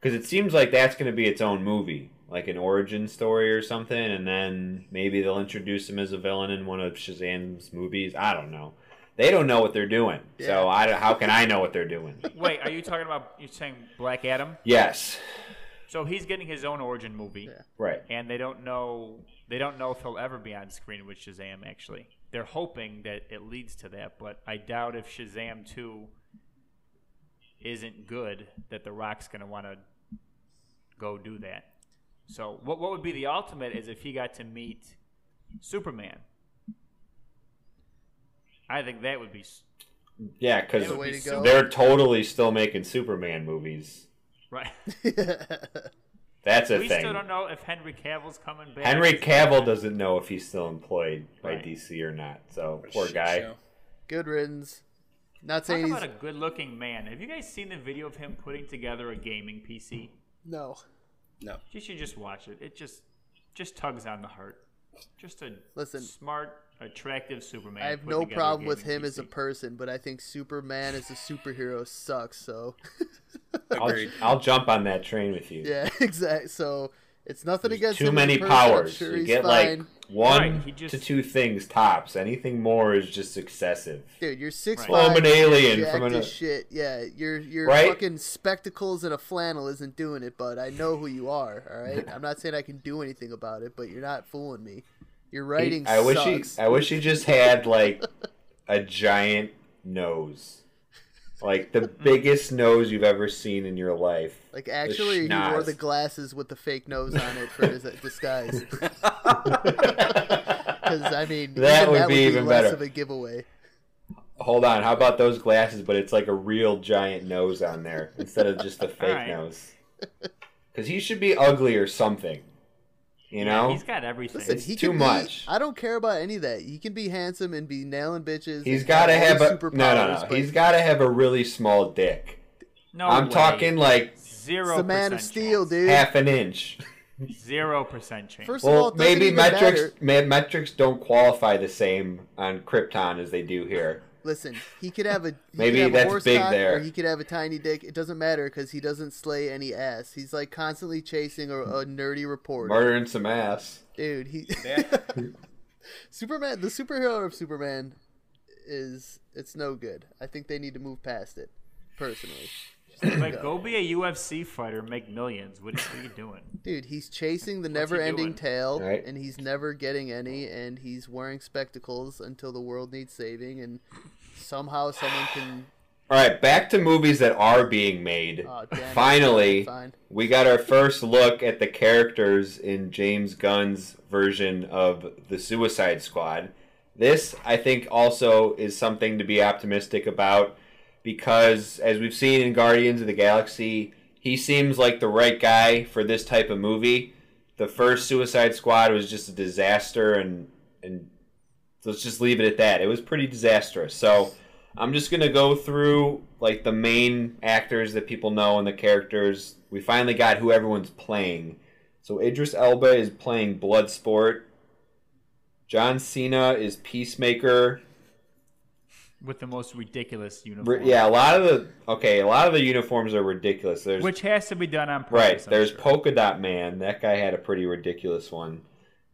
S3: because it seems like that's gonna be its own movie, like an origin story or something, and then maybe they'll introduce him as a villain in one of Shazam's movies. I don't know. They don't know what they're doing, so I don't, how can I know what they're doing?
S6: Wait, are you talking about you're saying Black Adam?
S3: Yes,
S6: So he's getting his own origin movie,
S4: Yeah.
S3: right.
S6: and they don't know they don't know if he'll ever be on screen with Shazam. Actually, they're hoping that it leads to that, but I doubt if Shazam two isn't good that The Rock's gonna want to go do that. So what what would be the ultimate is if he got to meet Superman. I think that would be
S3: Yeah, because
S6: that be so-
S3: they're totally still making Superman movies.
S6: right.
S3: That's a
S6: we
S3: thing.
S6: still don't know if Henry Cavill's coming back.
S3: Henry Cavill doesn't know if he's still employed by
S6: Right.
S3: DC or not. So oh,
S5: poor
S3: guy.
S5: show.
S4: Good riddance. Not
S6: Talk
S4: saying he's
S6: about a good-looking man. Have you guys seen the video of him putting together a gaming PC?
S4: no.
S5: No.
S6: You should just watch it. It just just tugs on the heart. Just a
S4: Listen.
S6: smart, attractive Superman.
S4: I have no problem with
S6: gaming
S4: him as a person, but I think Superman as a superhero sucks. So
S3: I'll, I'll jump on that train with you.
S4: yeah, exactly. So it's nothing
S3: There's
S4: against
S3: too
S4: him as a
S3: many
S4: person. I'm
S3: powers.
S4: sure
S3: you
S4: he's
S3: get
S4: fine.
S3: like one
S6: Right, just-
S3: to two things tops. Anything more is just excessive.
S4: Dude, you're six
S6: Right.
S3: Well, I'm an alien from
S4: jacked
S3: an-
S4: shit. Yeah, your your
S3: Right?
S4: fucking spectacles and a flannel isn't doing it, but I know who you are. All right, I'm not saying I can do anything about it, but you're not fooling me. Your writing
S3: I wish
S4: sucks.
S3: he. I wish he just had like a giant nose, like the biggest nose you've ever seen in your life.
S4: like actually, he wore the glasses with the fake nose on it for his uh, disguise. Because I mean,
S3: That would
S4: that
S3: be
S4: would be
S3: even
S4: less
S3: better.
S4: of a giveaway.
S3: Hold on, how about those glasses? But it's like a real giant nose on there instead of just a fake
S6: Alright.
S3: nose. Because he should be ugly or something. You know,
S6: He's got everything.
S4: Listen,
S3: It's
S4: he
S3: too
S4: can be-
S3: much.
S4: I don't care about any of that. He can be handsome and be nailing bitches.
S3: he's
S4: and
S3: got to have a no, no, no. He's got to have a really small dick.
S6: no
S3: I'm
S6: way.
S3: talking like
S6: zero.
S4: It's the Man of Steel,
S6: chance.
S4: dude.
S3: half an inch.
S6: Zero percent chance.
S4: First of all,
S3: Well,
S4: it doesn't
S3: maybe metrics ma- metrics don't qualify the same on Krypton as they do here.
S4: Listen, he could have a he
S3: Maybe
S4: could have
S3: that's
S4: a horse
S3: big
S4: cock,
S3: there.
S4: or he could have a tiny dick. It doesn't matter because he doesn't slay any ass. He's like constantly chasing a, a nerdy reporter.
S3: Murdering some ass.
S4: Dude, he Superman, the superhero of Superman is it's no good. I think they need to move past it. Personally,
S6: Like, go be a UFC fighter, make millions. What, what are you doing?
S4: Dude, he's chasing the never-ending tail,
S3: Right.
S4: and he's never getting any, and he's wearing spectacles until the world needs saving, and somehow someone can.
S3: All right, back to movies that are being made.
S4: Oh, damn.
S3: Finally, we got our first look at the characters in James Gunn's version of the Suicide Squad. This, I think, also is something to be optimistic about because, as we've seen in Guardians of the Galaxy, he seems like the right guy for this type of movie. The first Suicide Squad was just a disaster, and and let's just leave it at that. It was pretty disastrous. So I'm just gonna go through like the main actors that people know and the characters. We finally got who everyone's playing. So Idris Elba is playing Bloodsport. John Cena is Peacemaker.
S6: With the most ridiculous
S3: R-
S6: uniform.
S3: Yeah, a lot of the okay, a lot of the uniforms are ridiculous. There's
S6: Which has to be done on purpose.
S3: right. There's
S6: sure.
S3: Polka Dot Man. That guy had a pretty ridiculous one.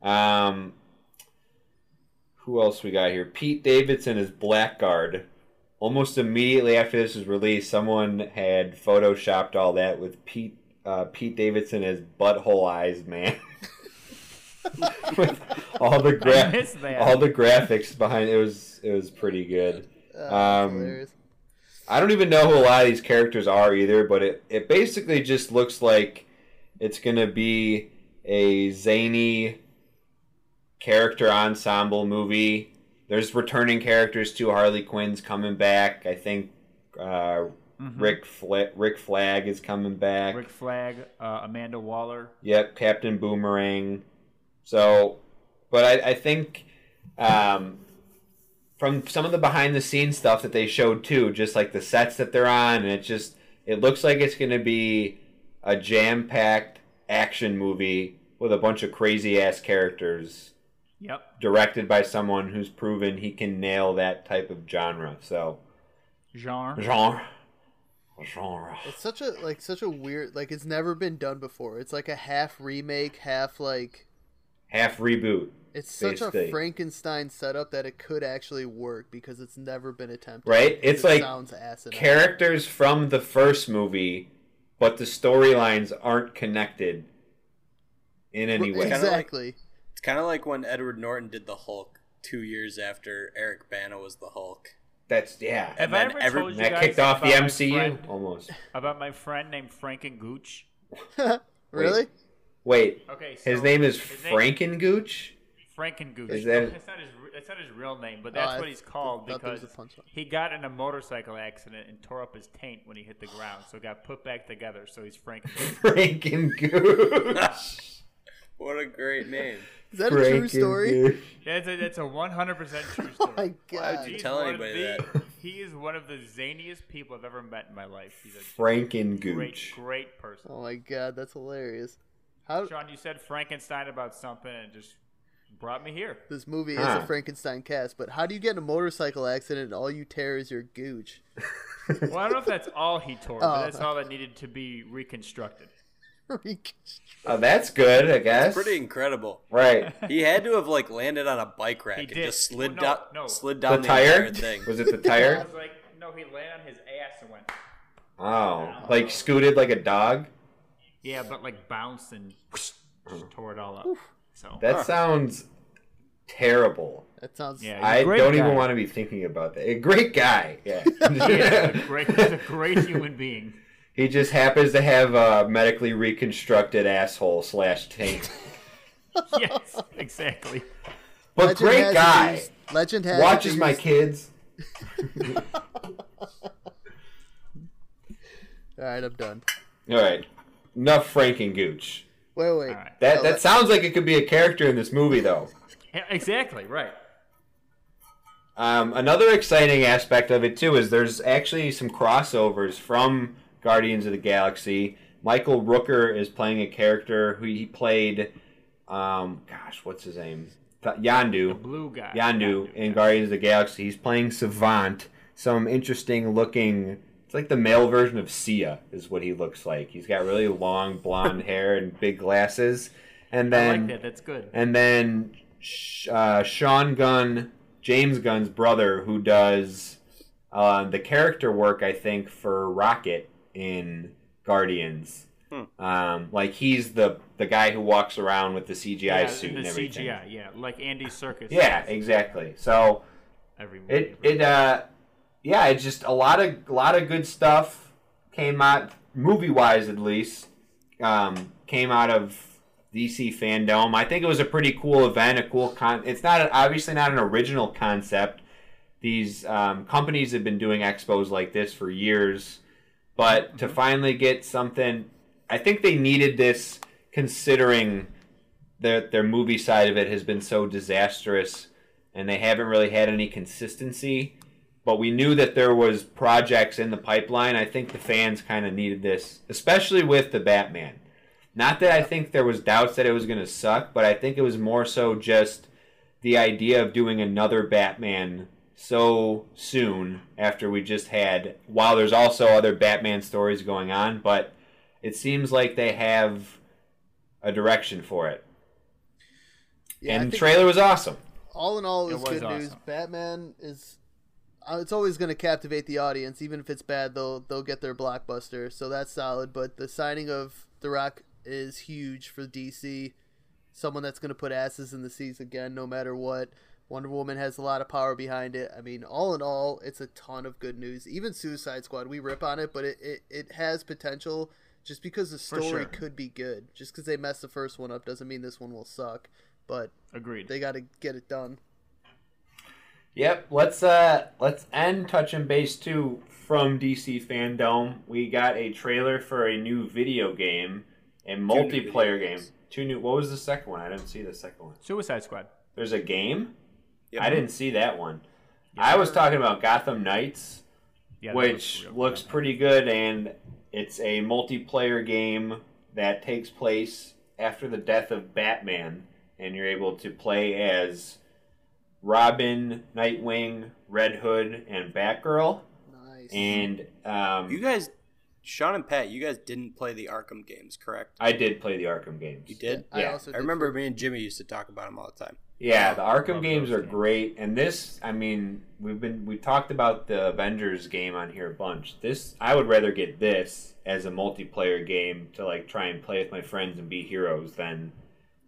S3: Um, who else we got here? Pete Davidson is Blackguard. Almost immediately after this was released, someone had photoshopped all that with Pete uh, Pete Davidson as Butthole Eyes Man. with all the gra- all the graphics behind it was it was pretty good. Um. I don't even know who a lot of these characters are either, but it, it basically just looks like it's gonna be a zany character ensemble movie. There's returning characters too. Harley Quinn's coming back. I think uh, Rick Fla- Rick Flag is coming back.
S6: Rick Flag, uh, Amanda Waller.
S3: Yep, Captain Boomerang. So, but I, I think um, from some of the behind the scenes stuff that they showed too, just like the sets that they're on, and it just it looks like it's going to be a jam packed action movie with a bunch of crazy ass characters,
S6: Yep.
S3: directed by someone who's proven he can nail that type of genre. So,
S6: Genre.
S3: genre, genre.
S4: It's such a like such a weird like it's never been done before. It's like a half remake, half like
S3: half reboot.
S4: It's such
S3: Basically.
S4: a Frankenstein setup that it could actually work because it's never been attempted.
S3: Right?
S4: It
S3: It's like
S4: sounds asinine.
S3: characters from the first movie, but the storylines aren't connected in any way.
S4: Exactly.
S5: It's kind of like when Edward Norton did the Hulk two years after Eric Bana was the Hulk.
S3: That's yeah.
S6: Have
S5: And
S6: I
S5: then
S6: ever
S5: every-
S6: told you
S3: that
S6: guys
S3: kicked off the MCU
S6: friend-
S3: almost.
S6: about my friend named Franken Gooch?
S4: really?
S3: Wait,
S6: Okay, so
S3: his name is
S6: his name- Franken Gooch.
S3: Is that- oh,
S6: That's not his. That's not his real name, but
S4: Oh,
S6: that's
S4: I
S6: what he's called
S4: thought that was
S6: because
S4: a punchline.
S6: he got in a motorcycle accident and tore up his taint when he hit the ground, so it got put back together. So he's Frank Franken.
S3: Frankengooch.
S5: What a great name.
S4: Is that a true story?
S6: That's a that's a one hundred percent true
S4: Oh
S6: story.
S4: my god.
S5: you
S6: He's
S5: tell
S6: one of
S5: anybody
S6: the-
S5: that?
S6: He is one of the zaniest people I've ever met in my life. He's a
S3: Frankengooch.
S6: great, great person.
S4: Oh my god, that's hilarious. How
S6: Sean, you said Frankenstein about something and it just brought me here.
S4: this movie is a Frankenstein cast, but how do you get in a motorcycle accident and all you tear is your gooch?
S6: Well, I don't know if that's all he tore,
S4: Oh.
S6: but that's all that needed to be reconstructed.
S3: Oh, that's good, I guess.
S5: Pretty incredible.
S3: right.
S5: He had to have like landed on a bike rack
S6: He
S5: and
S6: did.
S5: just slid
S6: Well, no,
S5: down,
S6: no.
S5: slid down the,
S3: tire?
S5: thing.
S3: Was it the
S6: I
S3: tire?
S6: was like, no, he landed on his ass and went,
S3: Oh, like scooted like a dog.
S6: yeah, but like bounced and just tore it all up. So
S3: That sounds terrible.
S4: That sounds
S6: Yeah.
S3: I
S6: great
S3: don't
S6: guy.
S3: even want to be thinking about that. A great guy. Yeah.
S6: he is a great, he's a great human being.
S3: He just happens to have a medically reconstructed asshole slash taint.
S6: Yes, exactly.
S3: But
S4: Legend
S3: great guy.
S4: used- Legend has it
S3: Watches my
S4: used-
S3: kids.
S4: All right, I'm done.
S3: All right. Enough Frankengooch.
S4: Wait, wait.
S6: All right.
S3: That
S4: Oh,
S3: that sounds like it could be a character in this movie, though.
S6: Yeah, exactly, right.
S3: Um, another exciting aspect of it too is there's actually some crossovers from Guardians of the Galaxy. Michael Rooker is playing a character who he played. Um, gosh, what's his name? Yondu. The
S6: blue guy.
S3: Yondu in Guardians of the Galaxy. He's playing Savant. Some interesting looking. It's like the male version of Sia is what he looks like. He's got really long blonde hair and big glasses. And
S6: I
S3: then
S6: like that. That's good.
S3: and then uh, Sean Gunn, James Gunn's brother, who does uh, the character work, I think, for Rocket in Guardians. Um, like he's the the guy who walks around with the CGI
S6: yeah,
S3: suit
S6: the
S3: and everything.
S6: CGI, yeah, like Andy Serkis.
S3: Yeah, exactly. So
S6: Every movie.
S3: it it uh yeah, it's just a lot of a lot of good stuff came out movie wise at least um, came out of DC FanDome. I think it was a pretty cool event, a cool con. It's not obviously not an original concept. These um, companies have been doing expos like this for years, but to finally get something, I think they needed this considering their their movie side of it has been so disastrous, and they haven't really had any consistency. But we knew that there was projects in the pipeline. I think the fans kind of needed this, especially with the Batman. Not that I think there was doubts that it was going to suck, but I think it was more so just the idea of doing another Batman so soon after we just had while there's also other Batman stories going on, but it seems like they have a direction for it.
S4: Yeah,
S3: and the trailer was awesome.
S4: all in all, it
S6: It
S4: was,
S6: was
S4: good news. Batman is. Uh, it's always going to captivate the audience, even if it's bad. They'll they'll get their blockbuster, so that's solid. But the signing of The Rock is huge for DC. Someone that's going to put asses in the seats again, no matter what. Wonder Woman has a lot of power behind it. I mean, all in all, it's a ton of good news. Even Suicide Squad, we rip on it, but it, it, it has potential just because the story
S6: sure.
S4: could be good. Just because they messed the first one up doesn't mean this one will suck. But
S6: Agreed.
S4: they got to get it done.
S3: Yep, let's uh let's end touching base too from DC FanDome. We got a trailer for a new video game, a
S5: new
S3: multiplayer game. Two new. What was the second one? I didn't see the second one.
S6: Suicide Squad.
S3: There's a game.
S5: Yep.
S3: I didn't see that one. I was talking about Gotham Knights,
S6: Yeah,
S3: which
S6: real
S3: looks pretty good, and it's a multiplayer game that takes place after the death of Batman, and you're able to play as Robin, Nightwing, Red Hood, and Batgirl.
S4: Nice.
S3: And um,
S5: You guys, Sean and Pat, you guys didn't play the Arkham games, correct?
S3: I did play the Arkham games.
S5: You did.
S4: I
S3: yeah.
S4: also
S5: I remember
S4: for-
S5: me and Jimmy used to talk about them all the time.
S3: Yeah, the Arkham
S6: Love
S3: games are
S6: games.
S3: great, and this, I mean, we've been we talked about the Avengers game on here a bunch. This, I would rather get this as a multiplayer game to like try and play with my friends and be heroes than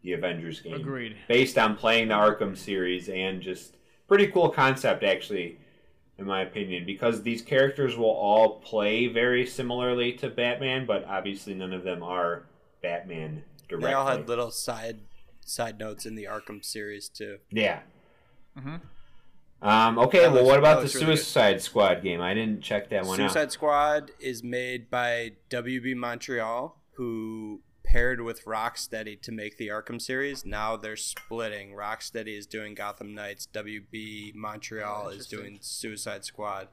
S3: the Avengers game.
S6: Agreed.
S3: Based on playing the Arkham series and just pretty cool concept actually, in my opinion, because these characters will all play very similarly to Batman, but obviously none of them are Batman directly.
S5: They all had little side side notes in the Arkham series too.
S3: Yeah.
S6: Mhm.
S3: Um, okay,
S5: That
S3: well,
S5: looks-
S3: what about the
S5: looks really good.
S3: Suicide Squad game? I didn't check that one
S5: Suicide
S3: out.
S5: Suicide Squad is made by WB Montreal, who paired with Rocksteady to make the Arkham series. Now they're splitting. Rocksteady is doing Gotham Knights. WB Montreal
S4: Oh,
S5: is doing Suicide Squad.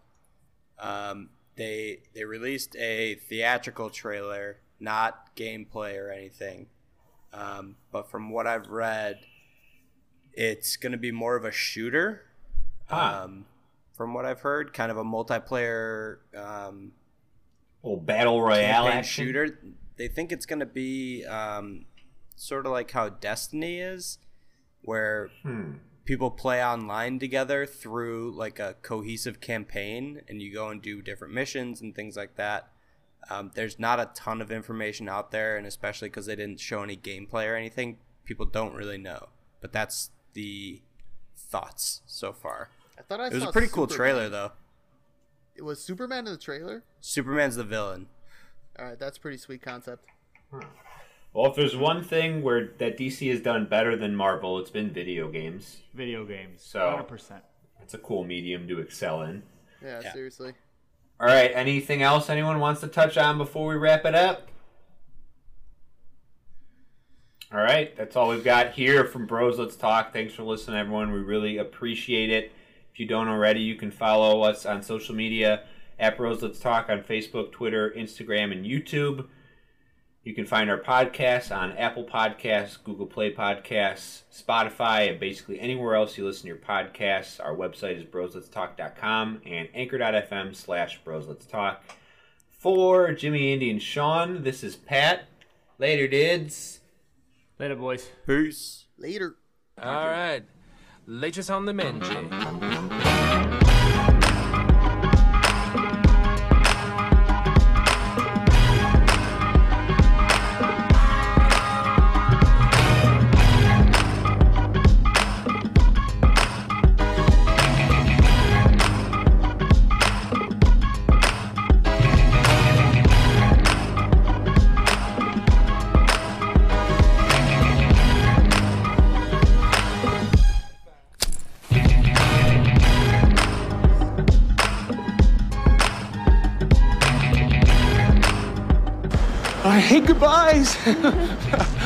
S5: Um, they they released a theatrical trailer, not gameplay or anything. Um, but from what I've read, it's going to be more of a shooter.
S3: Ah.
S5: Um, from what I've heard, kind of a multiplayer um,
S3: Little battle royale
S5: shooter. They think it's going to be um, sort of like how Destiny is, where
S3: Hmm.
S5: people play online together through like a cohesive campaign, and you go and do different missions and things like that. Um, there's not a ton of information out there, and especially because they didn't show any gameplay or anything, people don't really know. But that's the thoughts so far.
S4: I thought I
S5: It was
S4: saw
S5: a pretty cool trailer, though.
S4: It was Superman in the trailer.
S5: Superman's the villain.
S4: All right, that's a pretty sweet concept.
S3: Well, if there's one thing where that DC has done better than Marvel, it's been video games.
S6: Video games.
S3: So-
S6: 100%.
S3: It's a cool medium to excel in.
S4: Yeah,
S5: Yeah.
S4: seriously.
S3: All right, anything else anyone wants to touch on before we wrap it up? All right, that's all we've got here from Bros Let's Talk. Thanks for listening, everyone. We really appreciate it. If you don't already, you can follow us on social media at Bros Let's Talk on Facebook, Twitter, Instagram, and YouTube. You can find our podcasts on Apple Podcasts, Google Play Podcasts, Spotify, and basically anywhere else you listen to your podcasts. Our website is brosletstalk.com and anchor.fm slash brosletstalk. For Jimmy, Andy, and Sean, this is Pat. Later, dids.
S6: Later, boys.
S5: Peace.
S4: Later.
S2: All right. Latest on the Menji. Goodbyes.